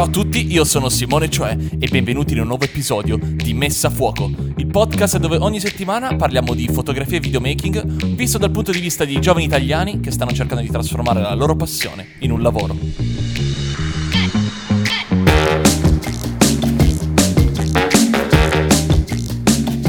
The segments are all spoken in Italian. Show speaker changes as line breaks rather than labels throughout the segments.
Ciao a tutti, io sono Simone Cioè e benvenuti in un nuovo episodio di Messa a Fuoco, il podcast dove ogni settimana parliamo di fotografia e videomaking visto dal punto di vista di giovani italiani che stanno cercando di trasformare la loro passione in un lavoro.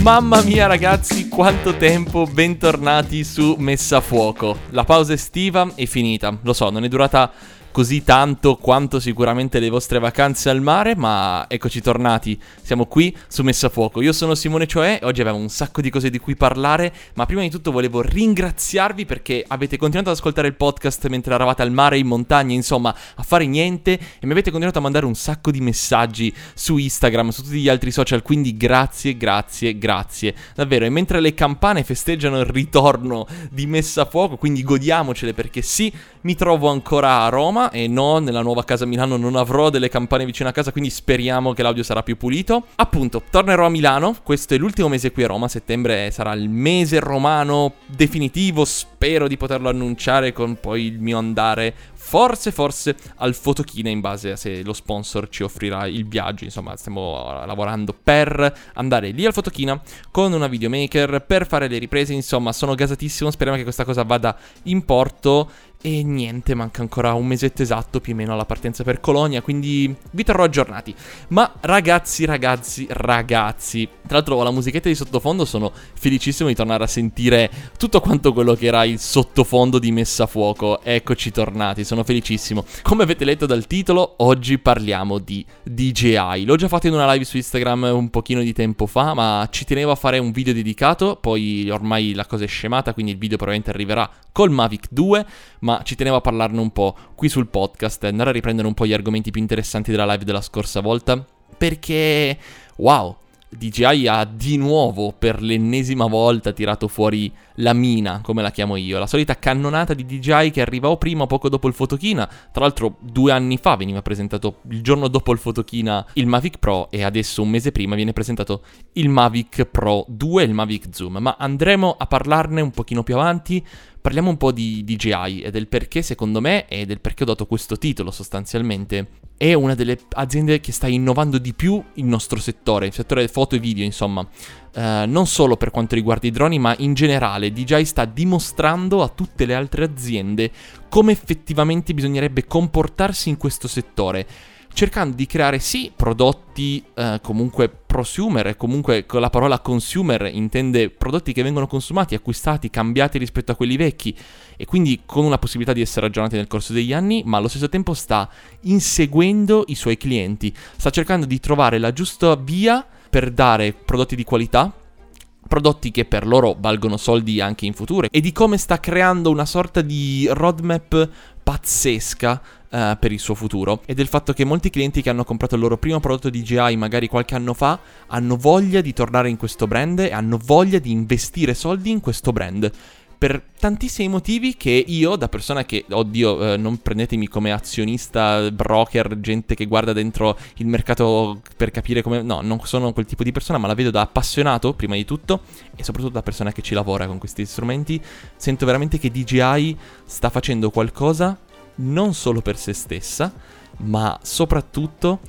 Mamma mia ragazzi, quanto tempo, bentornati su Messa a Fuoco. La pausa estiva è finita, lo so, non è durata così tanto quanto sicuramente le vostre vacanze al mare, ma eccoci tornati. Siamo qui su Messa Fuoco. Io sono Simone Cioè, oggi abbiamo un sacco di cose di cui parlare, ma prima di tutto volevo ringraziarvi perché avete continuato ad ascoltare il podcast mentre eravate al mare, in montagna, insomma, a fare niente e mi avete continuato a mandare un sacco di messaggi su Instagram, su tutti gli altri social, quindi grazie, grazie, grazie. Davvero, e mentre le campane festeggiano il ritorno di Messa Fuoco, quindi godiamocele perché sì, mi trovo ancora a Roma, e no, nella nuova casa a Milano non avrò delle campane vicino a casa, quindi speriamo che l'audio sarà più pulito. Appunto, tornerò a Milano, questo è l'ultimo mese qui a Roma, settembre sarà il mese romano definitivo, spero di poterlo annunciare con poi il mio andare forse, forse al Fotochina in base a se lo sponsor ci offrirà il viaggio. Insomma, stiamo lavorando per andare lì al Fotochina con una videomaker per fare le riprese. Insomma, sono gasatissimo. Speriamo che questa cosa vada in porto. E niente, manca ancora un mesetto esatto più o meno alla partenza per Colonia, quindi vi terrò aggiornati. Ma ragazzi, ragazzi, ragazzi, tra l'altro la musichetta di sottofondo sono felicissimo di tornare a sentire tutto quanto quello che era il sottofondo di Messa a Fuoco. Eccoci tornati, sono felicissimo. Come avete letto dal titolo, oggi parliamo di DJI. L'ho già fatto in una live su Instagram un pochino di tempo fa, ma ci tenevo a fare un video dedicato, poi ormai la cosa è scemata, quindi il video probabilmente arriverà col Mavic 2, ma ma ci tenevo a parlarne un po' qui sul podcast e andare a riprendere un po' gli argomenti più interessanti della live della scorsa volta. Perché, wow, DJI ha di nuovo per l'ennesima volta tirato fuori la mina, come la chiamo io, la solita cannonata di DJI che arriva o prima o poco dopo il Fotochina. Tra l'altro, due anni fa veniva presentato il giorno dopo il Fotochina il Mavic Pro e adesso un mese prima viene presentato il Mavic Pro 2 e il Mavic Zoom. Ma andremo a parlarne un pochino più avanti. Parliamo un po' di DJI e del perché, secondo me, e del perché ho dato questo titolo sostanzialmente è una delle aziende che sta innovando di più il nostro settore, il settore foto e video, insomma. Uh, non solo per quanto riguarda i droni, ma in generale DJI sta dimostrando a tutte le altre aziende come effettivamente bisognerebbe comportarsi in questo settore cercando di creare sì prodotti eh, comunque prosumer, comunque con la parola consumer intende prodotti che vengono consumati, acquistati, cambiati rispetto a quelli vecchi e quindi con una possibilità di essere aggiornati nel corso degli anni, ma allo stesso tempo sta inseguendo i suoi clienti, sta cercando di trovare la giusta via per dare prodotti di qualità, prodotti che per loro valgono soldi anche in futuro e di come sta creando una sorta di roadmap pazzesca uh, per il suo futuro e del fatto che molti clienti che hanno comprato il loro primo prodotto DJI magari qualche anno fa hanno voglia di tornare in questo brand e hanno voglia di investire soldi in questo brand per tantissimi motivi che io, da persona che, oddio, eh, non prendetemi come azionista, broker, gente che guarda dentro il mercato per capire come... No, non sono quel tipo di persona, ma la vedo da appassionato, prima di tutto, e soprattutto da persona che ci lavora con questi strumenti. Sento veramente che DJI sta facendo qualcosa non solo per se stessa, ma soprattutto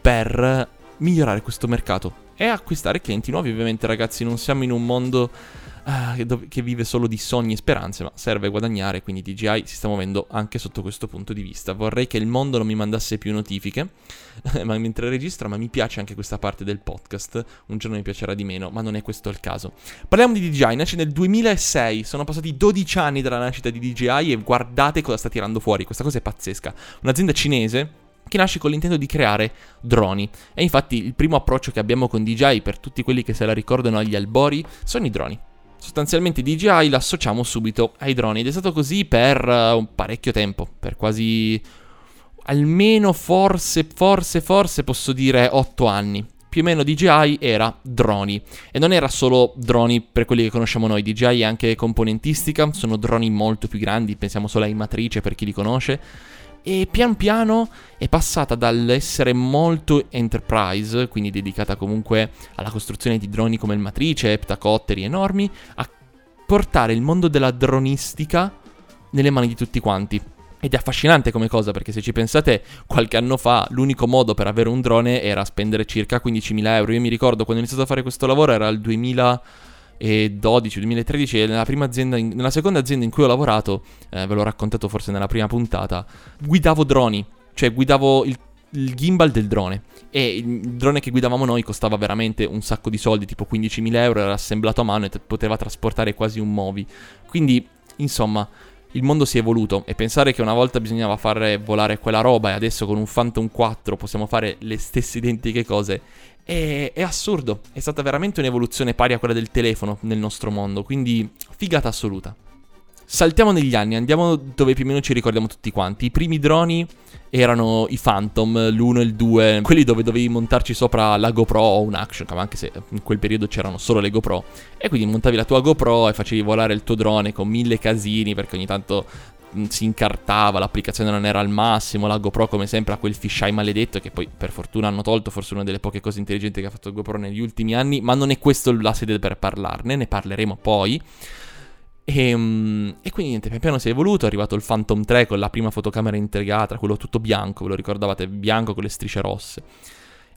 per migliorare questo mercato e acquistare clienti nuovi. Ovviamente, ragazzi, non siamo in un mondo uh, che, vive solo di sogni e speranze, ma serve guadagnare, quindi DJI si sta muovendo anche sotto questo punto di vista. Vorrei che il mondo non mi mandasse più notifiche, ma mentre registro, ma mi piace anche questa parte del podcast, un giorno mi piacerà di meno, ma non è questo il caso. Parliamo di DJI, nasce nel 2006, sono passati 12 anni dalla nascita di DJI e guardate cosa sta tirando fuori, questa cosa è pazzesca. Un'azienda cinese che nasce con l'intento di creare droni. E infatti il primo approccio che abbiamo con DJI, per tutti quelli che se la ricordano agli albori, sono i droni. Sostanzialmente DJI l'associamo subito ai droni ed è stato così per uh, parecchio tempo, per quasi almeno forse, forse, forse posso dire 8 anni. Più o meno DJI era droni e non era solo droni per quelli che conosciamo noi, DJI è anche componentistica, sono droni molto più grandi, pensiamo solo ai matrice per chi li conosce e pian piano è passata dall'essere molto enterprise, quindi dedicata comunque alla costruzione di droni come il Matrice, ptacotteri enormi, a portare il mondo della dronistica nelle mani di tutti quanti. Ed è affascinante come cosa perché se ci pensate qualche anno fa l'unico modo per avere un drone era spendere circa 15.000 euro. Io mi ricordo quando ho iniziato a fare questo lavoro era il 2012-2013 e nella, azienda, nella seconda azienda in cui ho lavorato, eh, ve l'ho raccontato forse nella prima puntata, guidavo droni, cioè guidavo il, il gimbal del drone e il drone che guidavamo noi costava veramente un sacco di soldi, tipo 15.000 euro, era assemblato a mano e t- poteva trasportare quasi un Movi. Quindi, insomma il mondo si è evoluto e pensare che una volta bisognava fare volare quella roba e adesso con un Phantom 4 possiamo fare le stesse identiche cose è, è, assurdo. È stata veramente un'evoluzione pari a quella del telefono nel nostro mondo, quindi figata assoluta. Saltiamo negli anni, andiamo dove più o meno ci ricordiamo tutti quanti. I primi droni erano i Phantom, l'1 e il 2, quelli dove dovevi montarci sopra la GoPro o un action cam, anche se in quel periodo c'erano solo le GoPro. E quindi montavi la tua GoPro e facevi volare il tuo drone con mille casini perché ogni tanto si incartava, l'applicazione non era al massimo, la GoPro come sempre ha quel fisheye maledetto che poi per fortuna hanno tolto, forse una delle poche cose intelligenti che ha fatto GoPro negli ultimi anni, ma non è questo la sede per parlarne, ne parleremo poi. E, ehm, e, quindi niente, pian piano si è evoluto, è arrivato il Phantom 3 con la prima fotocamera integrata, quello tutto bianco, ve lo ricordavate, bianco con le strisce rosse.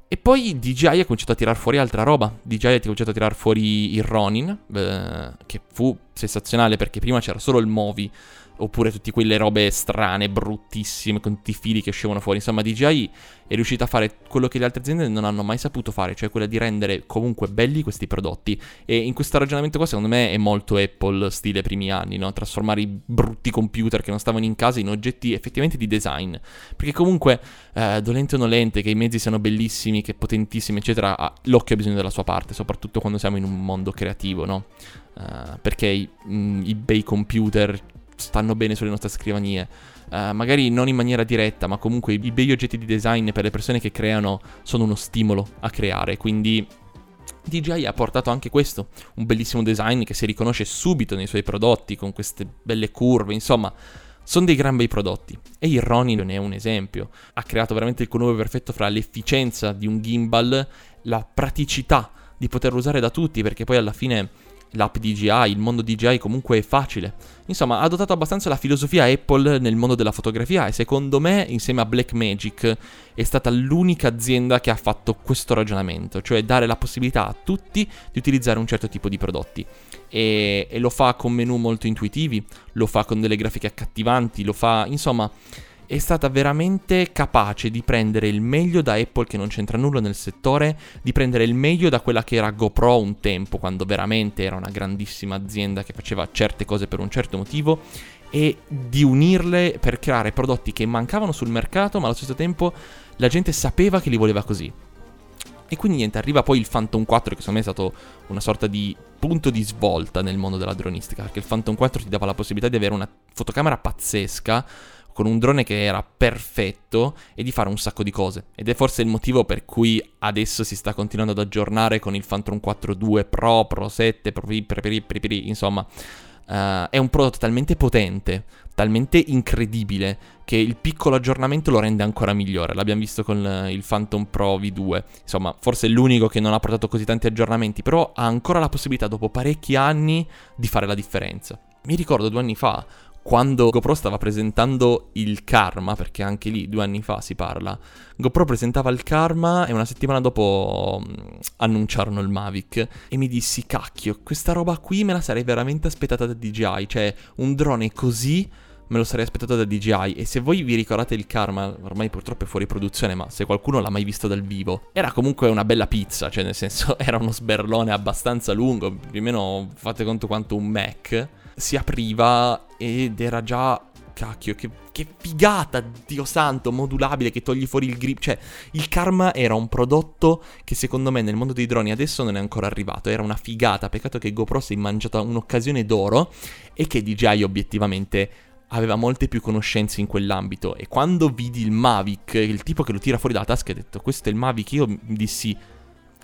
E poi DJI ha cominciato a tirar fuori altra roba. DJI ha cominciato a tirar fuori il Ronin, eh, che fu sensazionale perché prima c'era solo il Movi oppure tutte quelle robe strane, bruttissime, con tutti i fili che uscivano fuori. Insomma, DJI è riuscita a fare quello che le altre aziende non hanno mai saputo fare, cioè quella di rendere comunque belli questi prodotti. E in questo ragionamento qua, secondo me, è molto Apple stile primi anni, no? Trasformare i brutti computer che non stavano in casa in oggetti effettivamente di design. Perché comunque, eh, dolente o nolente, che i mezzi siano bellissimi, che potentissimi, eccetera, l'occhio ha bisogno della sua parte, soprattutto quando siamo in un mondo creativo, no? Uh, perché i, mh, i bei computer stanno bene sulle nostre scrivanie. Uh, magari non in maniera diretta, ma comunque i bei oggetti di design per le persone che creano sono uno stimolo a creare. Quindi DJI ha portato anche questo, un bellissimo design che si riconosce subito nei suoi prodotti, con queste belle curve, insomma, sono dei gran bei prodotti. E il Ronin ne è un esempio. Ha creato veramente il connubio perfetto fra l'efficienza di un gimbal, la praticità di poterlo usare da tutti, perché poi alla fine l'app DJI, il mondo DJI comunque è facile. Insomma, ha adottato abbastanza la filosofia Apple nel mondo della fotografia e secondo me, insieme a Blackmagic, è stata l'unica azienda che ha fatto questo ragionamento, cioè dare la possibilità a tutti di utilizzare un certo tipo di prodotti. E, e lo fa con menu molto intuitivi, lo fa con delle grafiche accattivanti, lo fa, insomma è stata veramente capace di prendere il meglio da Apple che non c'entra nulla nel settore, di prendere il meglio da quella che era GoPro un tempo, quando veramente era una grandissima azienda che faceva certe cose per un certo motivo, e di unirle per creare prodotti che mancavano sul mercato, ma allo stesso tempo la gente sapeva che li voleva così. E quindi niente, arriva poi il Phantom 4 che secondo me è stato una sorta di punto di svolta nel mondo della dronistica, perché il Phantom 4 ti dava la possibilità di avere una fotocamera pazzesca con un drone che era perfetto e di fare un sacco di cose. Ed è forse il motivo per cui adesso si sta continuando ad aggiornare con il Phantom 4.2 Pro, Pro 7, Pro, Pro, Pro, insomma. Uh, è un prodotto talmente potente, talmente incredibile, che il piccolo aggiornamento lo rende ancora migliore. L'abbiamo visto con il Phantom Pro V2. Insomma, forse è l'unico che non ha portato così tanti aggiornamenti, però ha ancora la possibilità, dopo parecchi anni, di fare la differenza. Mi ricordo due anni fa, quando GoPro stava presentando il Karma, perché anche lì due anni fa si parla, GoPro presentava il Karma e una settimana dopo mm, annunciarono il Mavic. E mi dissi cacchio, questa roba qui me la sarei veramente aspettata da DJI, cioè un drone così me lo sarei aspettato da DJI e se voi vi ricordate il Karma, ormai purtroppo è fuori produzione, ma se qualcuno l'ha mai visto dal vivo, era comunque una bella pizza, cioè nel senso era uno sberlone abbastanza lungo, più o meno fate conto quanto un Mac si apriva ed era già cacchio, che, che, figata, Dio santo, modulabile, che togli fuori il grip. Cioè, il Karma era un prodotto che secondo me nel mondo dei droni adesso non è ancora arrivato. Era una figata, peccato che GoPro si è mangiata un'occasione d'oro e che DJI obiettivamente aveva molte più conoscenze in quell'ambito. E quando vidi il Mavic, il tipo che lo tira fuori dalla tasca, e ho detto, questo è il Mavic, io dissi,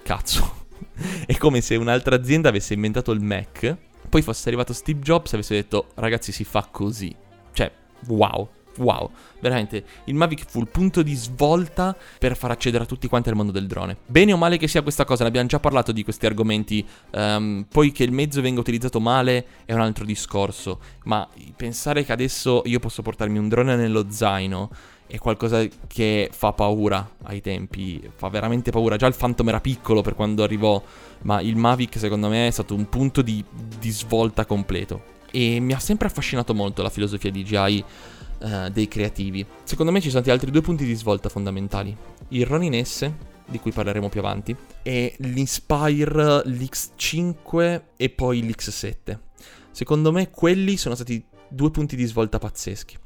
cazzo. è come se un'altra azienda avesse inventato il Mac poi fosse arrivato Steve Jobs e avesse detto ragazzi si fa così. Cioè, wow. wow, veramente il Mavic fu il punto di svolta per far accedere a tutti quanti al mondo del drone. Bene o male che sia questa cosa, ne abbiamo già parlato di questi argomenti, um, poi che il mezzo venga utilizzato male è un altro discorso, ma pensare che adesso io posso portarmi un drone nello zaino è qualcosa che fa paura ai tempi, fa veramente paura. Già il Phantom era piccolo per quando arrivò, ma il Mavic secondo me è stato un punto di, di svolta completo. E mi ha sempre affascinato molto la filosofia DJI uh, dei creativi. Secondo me ci sono stati altri due punti di svolta fondamentali. Il Ronin S, di cui parleremo più avanti, e l'Inspire l'X5 e poi l'X7. Secondo me quelli sono stati due punti di svolta pazzeschi.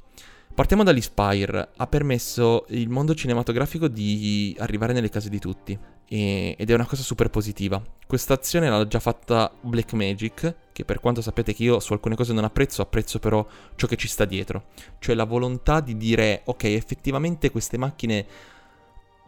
Partiamo dall'Inspire, ha permesso il mondo cinematografico di arrivare nelle case di tutti. E, ed è una cosa super positiva. Questa azione l'ha già fatta Blackmagic, che per quanto sapete che io su alcune cose non apprezzo, apprezzo però ciò che ci sta dietro, cioè la volontà di dire ok, effettivamente queste macchine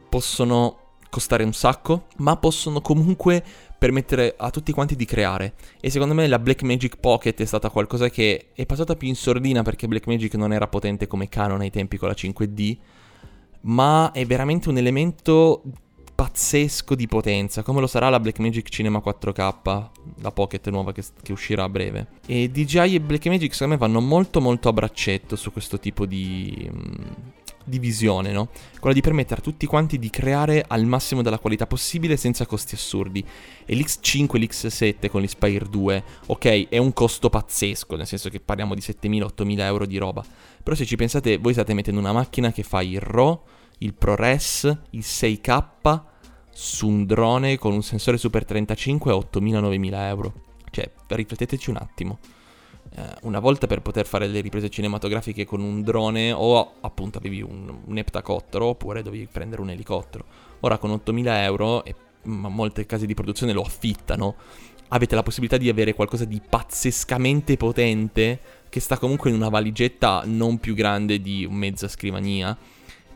possono costare un sacco, ma possono comunque permettere a tutti quanti di creare. E secondo me la Blackmagic Pocket è stata qualcosa che è passata più in sordina perché Blackmagic non era potente come Canon ai tempi con la 5D, ma è veramente un elemento pazzesco di potenza, come lo sarà la Blackmagic Cinema 4K, la Pocket nuova che, che, uscirà a breve. E DJI e Blackmagic secondo me vanno molto molto a braccetto su questo tipo di, di visione, no? Quella di permettere a tutti quanti di creare al massimo della qualità possibile senza costi assurdi. E l'X5 e l'X7 con l'Inspire 2, ok, è un costo pazzesco, nel senso che parliamo di 7.000-8.000 euro di roba. Però se ci pensate, voi state mettendo una macchina che fa il RAW, il ProRes, il 6K su un drone con un sensore Super 35 a 8.000-9.000 euro. Cioè, rifletteteci un attimo una volta per poter fare le riprese cinematografiche con un drone o appunto avevi un, un eptacottero oppure dovevi prendere un elicottero. Ora con 8000 euro, e molte case di produzione lo affittano, avete la possibilità di avere qualcosa di pazzescamente potente che sta comunque in una valigetta non più grande di mezza scrivania.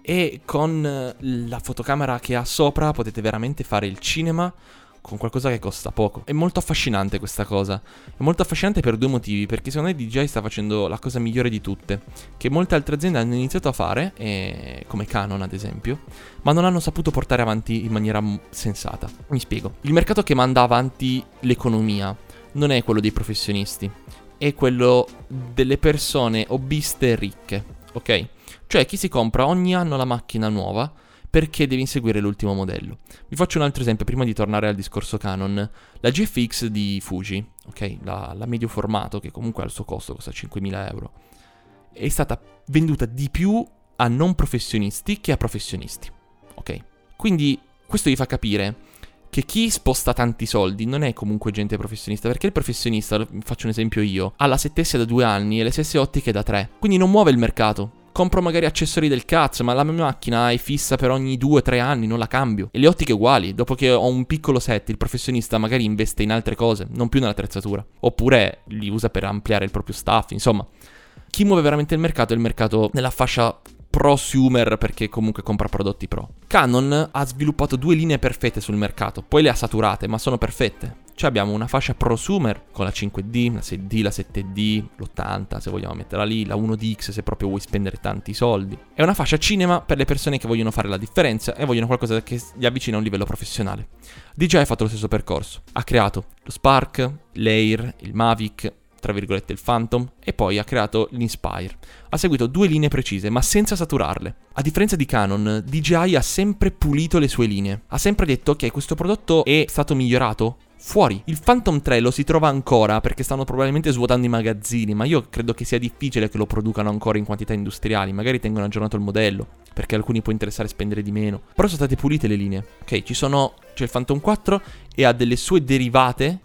E con la fotocamera che ha sopra potete veramente fare il cinema con qualcosa che costa poco. È molto affascinante questa cosa. È molto affascinante per due motivi, perché secondo me DJI sta facendo la cosa migliore di tutte, che molte altre aziende hanno iniziato a fare, eh, come Canon ad esempio, ma non hanno saputo portare avanti in maniera sensata. Mi spiego. Il mercato che manda avanti l'economia non è quello dei professionisti, è quello delle persone hobbiste ricche, ok? Cioè chi si compra ogni anno la macchina nuova perché devi inseguire l'ultimo modello. Vi faccio un altro esempio prima di tornare al discorso Canon. La GFX di Fuji, ok, la, la medio formato che comunque ha il suo costo, costa 5.000 euro, è stata venduta di più a non professionisti che a professionisti, ok? Quindi questo vi fa capire che chi sposta tanti soldi non è comunque gente professionista, perché il professionista, faccio un esempio io, ha la 7S da due anni e le stesse ottiche da tre, quindi non muove il mercato compro magari accessori del cazzo, ma la mia macchina è fissa per ogni 2-3 anni, non la cambio. E le ottiche uguali, dopo che ho un piccolo set, il professionista magari investe in altre cose, non più nell'attrezzatura. Oppure li usa per ampliare il proprio staff, insomma. Chi muove veramente il mercato è il mercato nella fascia prosumer perché comunque compra prodotti pro. Canon ha sviluppato due linee perfette sul mercato, poi le ha saturate, ma sono perfette. Cioè abbiamo una fascia prosumer con la 5D, la 6D, la 7D, l'80 se vogliamo metterla lì, la 1DX se proprio vuoi spendere tanti soldi. È una fascia cinema per le persone che vogliono fare la differenza e vogliono qualcosa che li avvicina a un livello professionale. DJI ha fatto lo stesso percorso. Ha creato lo Spark, l'Air, il Mavic, tra virgolette il Phantom, e poi ha creato l'Inspire. Ha seguito due linee precise, ma senza saturarle. A differenza di Canon, DJI ha sempre pulito le sue linee. Ha sempre detto, ok, questo prodotto è stato migliorato, fuori. Il Phantom 3 lo si trova ancora perché stanno probabilmente svuotando i magazzini, ma io credo che sia difficile che lo producano ancora in quantità industriali, magari tengono aggiornato il modello, perché alcuni può interessare spendere di meno. Però sono state pulite le linee. Ok, ci sono c'è il Phantom 4 e ha delle sue derivate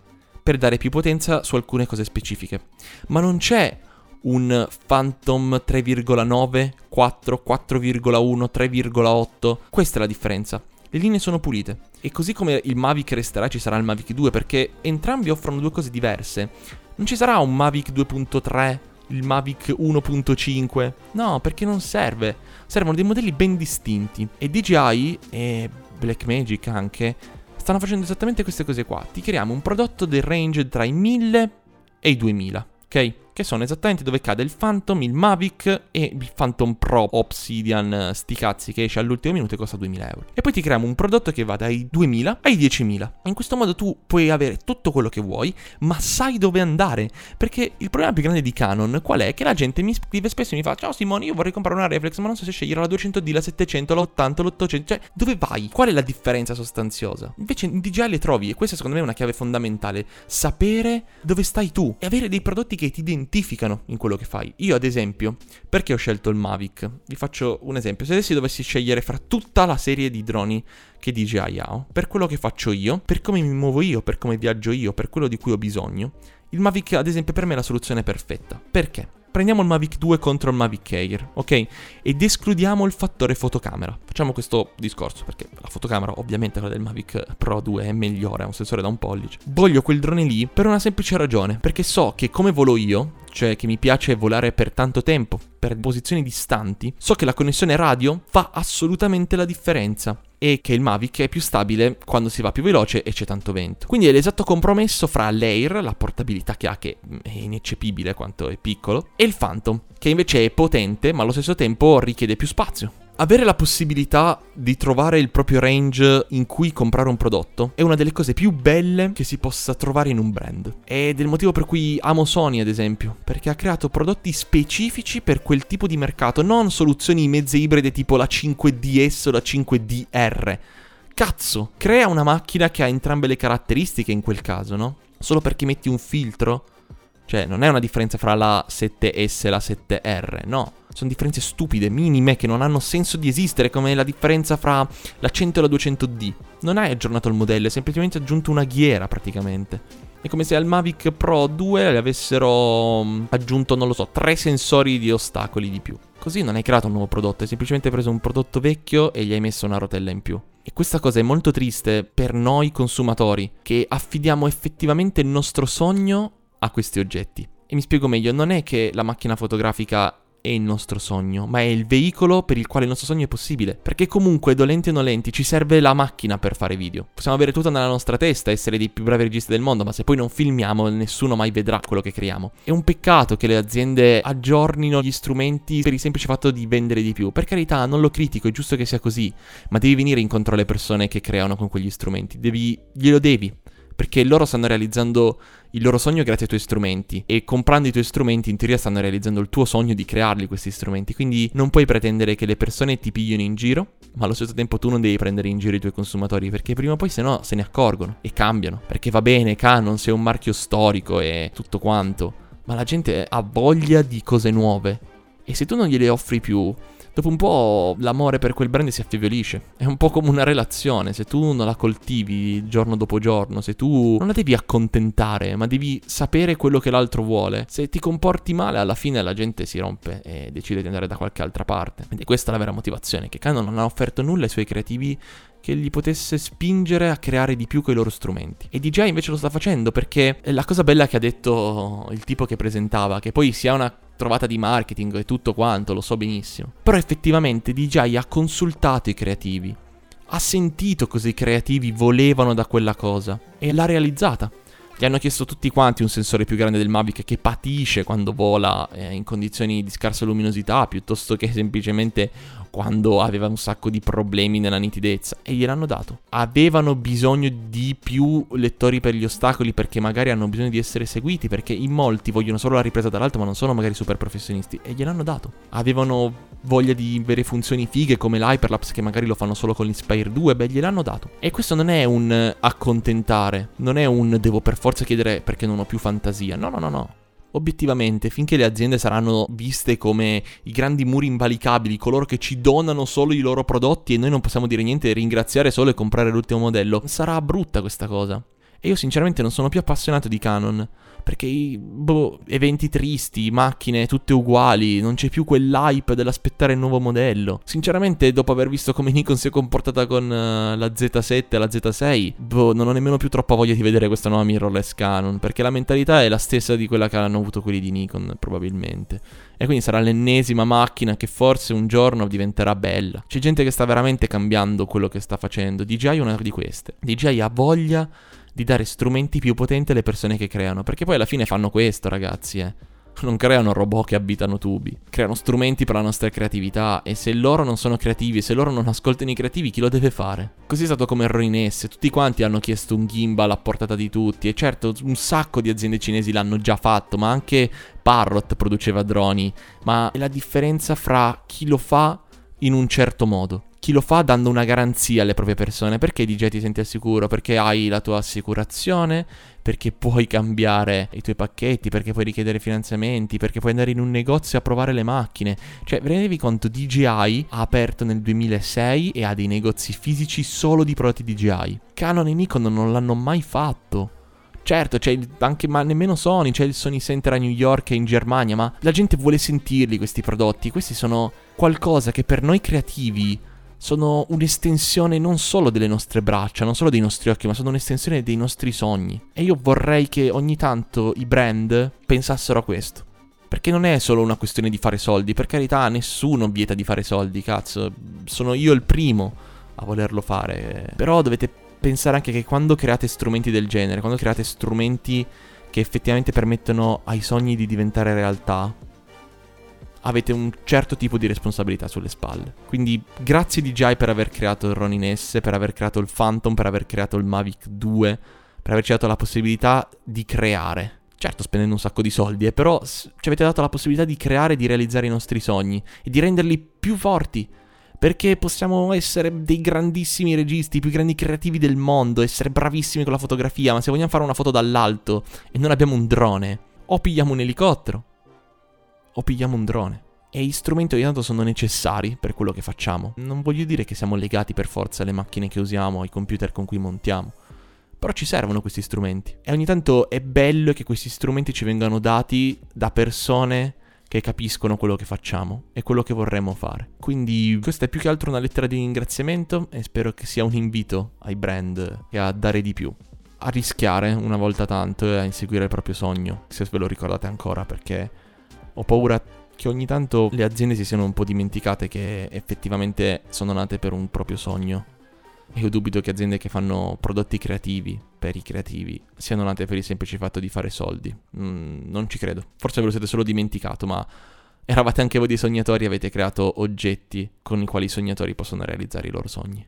per dare più potenza su alcune cose specifiche. Ma non c'è un Phantom 3,9, 4, 4,1, 3,8. Questa è la differenza. Le linee sono pulite. E così come il Mavic resterà, ci sarà il Mavic 2, perché entrambi offrono due cose diverse. Non ci sarà un Mavic 2.3, il Mavic 1.5. No, perché non serve. Servono dei modelli ben distinti. E DJI e Blackmagic anche stanno facendo esattamente queste cose qua. Ti creiamo un prodotto del range tra i 1000 e i 2000, ok? Che sono esattamente dove cade il Phantom, il Mavic e il Phantom Pro Obsidian sti cazzi che esce all'ultimo minuto e costa 2000 euro. E poi ti creiamo un prodotto che va dai 2000 ai 10.000. In questo modo tu puoi avere tutto quello che vuoi, ma sai dove andare. Perché il problema più grande di Canon qual è? Che la gente mi scrive spesso e mi fa Ciao Simone, io vorrei comprare una reflex, ma non so se scegliere la 200D, la 700, l'80, l'800. Cioè, dove vai? Qual è la differenza sostanziosa? Invece in DJI le trovi e questa secondo me è una chiave fondamentale. Sapere dove stai tu e avere dei prodotti che ti identificano in quello che fai. Io ad esempio, perché ho scelto il Mavic? Vi faccio un esempio. Se adesso dovessi scegliere fra tutta la serie di droni che DJI ha, per quello che faccio io, per come mi muovo io, per come viaggio io, per quello di cui ho bisogno, il Mavic ad esempio per me è la soluzione perfetta. Perché? Prendiamo il Mavic 2 contro il Mavic Air, ok? Ed escludiamo il fattore fotocamera. Facciamo questo discorso perché la fotocamera, ovviamente quella del Mavic Pro 2 è migliore, ha un sensore da un pollice. Voglio quel drone lì per una semplice ragione, perché so che come volo io, cioè che mi piace volare per tanto tempo, per posizioni distanti, so che la connessione radio fa assolutamente la differenza e che il Mavic è più stabile quando si va più veloce e c'è tanto vento. Quindi è l'esatto compromesso fra l'Air, la portabilità che ha, che è ineccepibile quanto è piccolo, e il Phantom, che invece è potente ma allo stesso tempo richiede più spazio. Avere la possibilità di trovare il proprio range in cui comprare un prodotto è una delle cose più belle che si possa trovare in un brand. Ed è il motivo per cui amo Sony, ad esempio, perché ha creato prodotti specifici per quel tipo di mercato, non soluzioni mezze ibride tipo la 5DS o la 5DR. Cazzo, crea una macchina che ha entrambe le caratteristiche in quel caso, no? Solo perché metti un filtro? Cioè, non è una differenza fra la 7S e la 7R, no sono differenze stupide, minime, che non hanno senso di esistere, come la differenza fra la 100 e la 200D. Non hai aggiornato il modello, hai semplicemente aggiunto una ghiera praticamente. È come se al Mavic Pro 2 le avessero mm, aggiunto, non lo so, tre sensori di ostacoli di più. Così non hai creato un nuovo prodotto, hai semplicemente preso un prodotto vecchio e gli hai messo una rotella in più. E questa cosa è molto triste per noi consumatori, che affidiamo effettivamente il nostro sogno a questi oggetti. E mi spiego meglio, non è che la macchina fotografica è il nostro sogno, ma è il veicolo per il quale il nostro sogno è possibile. Perché comunque, dolenti o nolenti, ci serve la macchina per fare video. Possiamo avere tutto nella nostra testa, essere dei più bravi registi del mondo, ma se poi non filmiamo, nessuno mai vedrà quello che creiamo. È un peccato che le aziende aggiornino gli strumenti per il semplice fatto di vendere di più. Per carità, non lo critico, è giusto che sia così, ma devi venire incontro alle persone che creano con quegli strumenti. Devi, glielo devi perché loro stanno realizzando il loro sogno grazie ai tuoi strumenti. E comprando i tuoi strumenti in teoria stanno realizzando il tuo sogno di crearli questi strumenti, quindi non puoi pretendere che le persone ti pigliano in giro, ma allo stesso tempo tu non devi prendere in giro i tuoi consumatori perché prima o poi se no se ne accorgono e cambiano, perché va bene Canon sei un marchio storico e tutto quanto, ma la gente ha voglia di cose nuove. E se tu non gliele offri più dopo un po' l'amore per quel brand si affievolisce. È un po' come una relazione, se tu non la coltivi giorno dopo giorno, se tu non la devi accontentare, ma devi sapere quello che l'altro vuole. Se ti comporti male, alla fine la gente si rompe e decide di andare da qualche altra parte. Ed è questa la vera motivazione, che Canon non ha offerto nulla ai suoi creativi che gli potesse spingere a creare di più con i loro strumenti. E DJI invece lo sta facendo perché la cosa bella che ha detto il tipo che presentava, che poi sia una trovata di marketing e tutto quanto, lo so benissimo. Però effettivamente DJI ha consultato i creativi, ha sentito cosa i creativi volevano da quella cosa e l'ha realizzata. Gli hanno chiesto tutti quanti un sensore più grande del Mavic che patisce quando vola eh, in condizioni di scarsa luminosità, piuttosto che semplicemente quando aveva un sacco di problemi nella nitidezza. E gliel'hanno dato. Avevano bisogno di più lettori per gli ostacoli perché magari hanno bisogno di essere seguiti, perché in molti vogliono solo la ripresa dall'alto ma non sono magari super professionisti. E gliel'hanno dato. Avevano voglia di avere funzioni fighe come l'hyperlapse che magari lo fanno solo con l'Inspire 2, beh gliel'hanno dato. E questo non è un accontentare, non è un devo per forza chiedere perché non ho più fantasia, no no no no. Obiettivamente, finché le aziende saranno viste come i grandi muri invalicabili, coloro che ci donano solo i loro prodotti e noi non possiamo dire niente, ringraziare solo e comprare l'ultimo modello, sarà brutta questa cosa. E io sinceramente non sono più appassionato di Canon perché boh, eventi tristi, macchine tutte uguali, non c'è più quell'hype dell'aspettare il nuovo modello. Sinceramente, dopo aver visto come Nikon si è comportata con uh, la Z7 e la Z6, boh, non ho nemmeno più troppa voglia di vedere questa nuova mirrorless Canon, perché la mentalità è la stessa di quella che hanno avuto quelli di Nikon, probabilmente. E quindi sarà l'ennesima macchina che forse un giorno diventerà bella. C'è gente che sta veramente cambiando quello che sta facendo. DJI è una di queste. DJI ha voglia di dare strumenti più potenti alle persone che creano. Perché poi alla fine fanno questo, ragazzi, eh. non creano robot che abitano tubi, creano strumenti per la nostra creatività e se loro non sono creativi se loro non ascoltano i creativi, chi lo deve fare? Così è stato come S, tutti quanti hanno chiesto un gimbal a portata di tutti e certo un sacco di aziende cinesi l'hanno già fatto, ma anche Parrot produceva droni, ma è la differenza fra chi lo fa in un certo modo chi lo fa dando una garanzia alle proprie persone. Perché DJ ti senti al sicuro? Perché hai la tua assicurazione, perché puoi cambiare i tuoi pacchetti, perché puoi richiedere finanziamenti, perché puoi andare in un negozio a provare le macchine. Cioè, vi rendevi conto, DJI ha aperto nel 2006 e ha dei negozi fisici solo di prodotti DJI. Canon e Nikon non l'hanno mai fatto. Certo, c'è anche, ma nemmeno Sony, c'è il Sony Center a New York e in Germania, ma la gente vuole sentirli questi prodotti. Questi sono qualcosa che per noi creativi sono un'estensione non solo delle nostre braccia, non solo dei nostri occhi, ma sono un'estensione dei nostri sogni. E io vorrei che ogni tanto i brand pensassero a questo. Perché non è solo una questione di fare soldi, per carità, nessuno vieta di fare soldi, cazzo, sono io il primo a volerlo fare. Però dovete pensare anche che quando create strumenti del genere, quando create strumenti che effettivamente permettono ai sogni di diventare realtà, avete un certo tipo di responsabilità sulle spalle. Quindi grazie DJI per aver creato il Ronin S, per aver creato il Phantom, per aver creato il Mavic 2, per averci dato la possibilità di creare. Certo, spendendo un sacco di soldi, eh, però ci avete dato la possibilità di creare e di realizzare i nostri sogni e di renderli più forti. Perché possiamo essere dei grandissimi registi, i più grandi creativi del mondo, essere bravissimi con la fotografia, ma se vogliamo fare una foto dall'alto e non abbiamo un drone, o pigliamo un elicottero, o pigliamo un drone. E gli strumenti ogni tanto sono necessari per quello che facciamo. Non voglio dire che siamo legati per forza alle macchine che usiamo, ai computer con cui montiamo. Però ci servono questi strumenti. E ogni tanto è bello che questi strumenti ci vengano dati da persone che capiscono quello che facciamo e quello che vorremmo fare. Quindi questa è più che altro una lettera di ringraziamento e spero che sia un invito ai brand e a dare di più. A rischiare una volta tanto e a inseguire il proprio sogno, se ve lo ricordate ancora, perché ho paura che ogni tanto le aziende si siano un po' dimenticate che effettivamente sono nate per un proprio sogno. E io dubito che aziende che fanno prodotti creativi per i creativi siano nate per il semplice fatto di fare soldi. Mm, non ci credo. Forse ve lo siete solo dimenticato, ma eravate anche voi dei sognatori e avete creato oggetti con i quali i sognatori possono realizzare i loro sogni.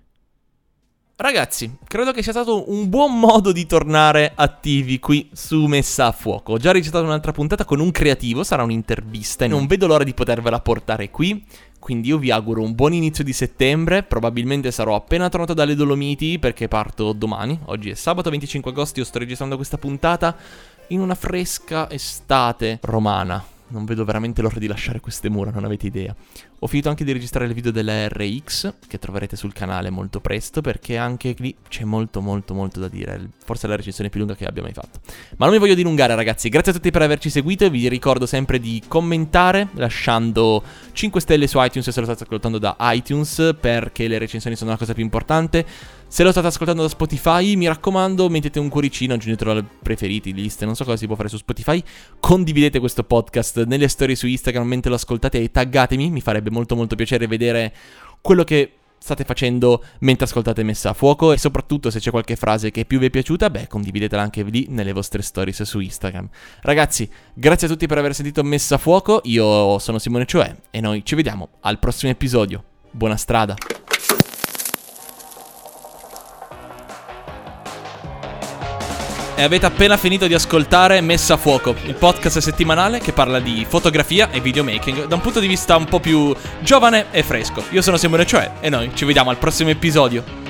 Ragazzi, credo che sia stato un buon modo di tornare attivi qui su Messa a Fuoco. Ho già registrato un'altra puntata con un creativo, sarà un'intervista e non vedo l'ora di potervela portare qui. Quindi io vi auguro un buon inizio di settembre, probabilmente sarò appena tornato dalle Dolomiti perché parto domani, oggi è sabato 25 agosto, io sto registrando questa puntata in una fresca estate romana non vedo veramente l'ora di lasciare queste mura, non avete idea. Ho finito anche di registrare il video della RX, che troverete sul canale molto presto, perché anche lì c'è molto molto molto da dire. Forse è la recensione più lunga che abbia mai fatto. Ma non mi voglio dilungare ragazzi, grazie a tutti per averci seguito e vi ricordo sempre di commentare lasciando 5 stelle su iTunes se lo state ascoltando da iTunes, perché le recensioni sono la cosa più importante. Se lo state ascoltando da Spotify, mi raccomando, mettete un cuoricino, aggiungetelo ai preferiti, liste, non so cosa si può fare su Spotify. Condividete questo podcast nelle storie su Instagram mentre lo ascoltate e taggatemi, mi farebbe molto molto piacere vedere quello che state facendo mentre ascoltate Messa a Fuoco e soprattutto se c'è qualche frase che più vi è piaciuta, beh, condividetela anche lì nelle vostre stories su Instagram. Ragazzi, grazie a tutti per aver sentito Messa a Fuoco, io sono Simone Cioè e noi ci vediamo al prossimo episodio. Buona strada! E avete appena finito di ascoltare Messa a Fuoco, il podcast settimanale che parla di fotografia e videomaking da un punto di vista un po' più giovane e fresco. Io sono Simone Cioè e noi ci vediamo al prossimo episodio.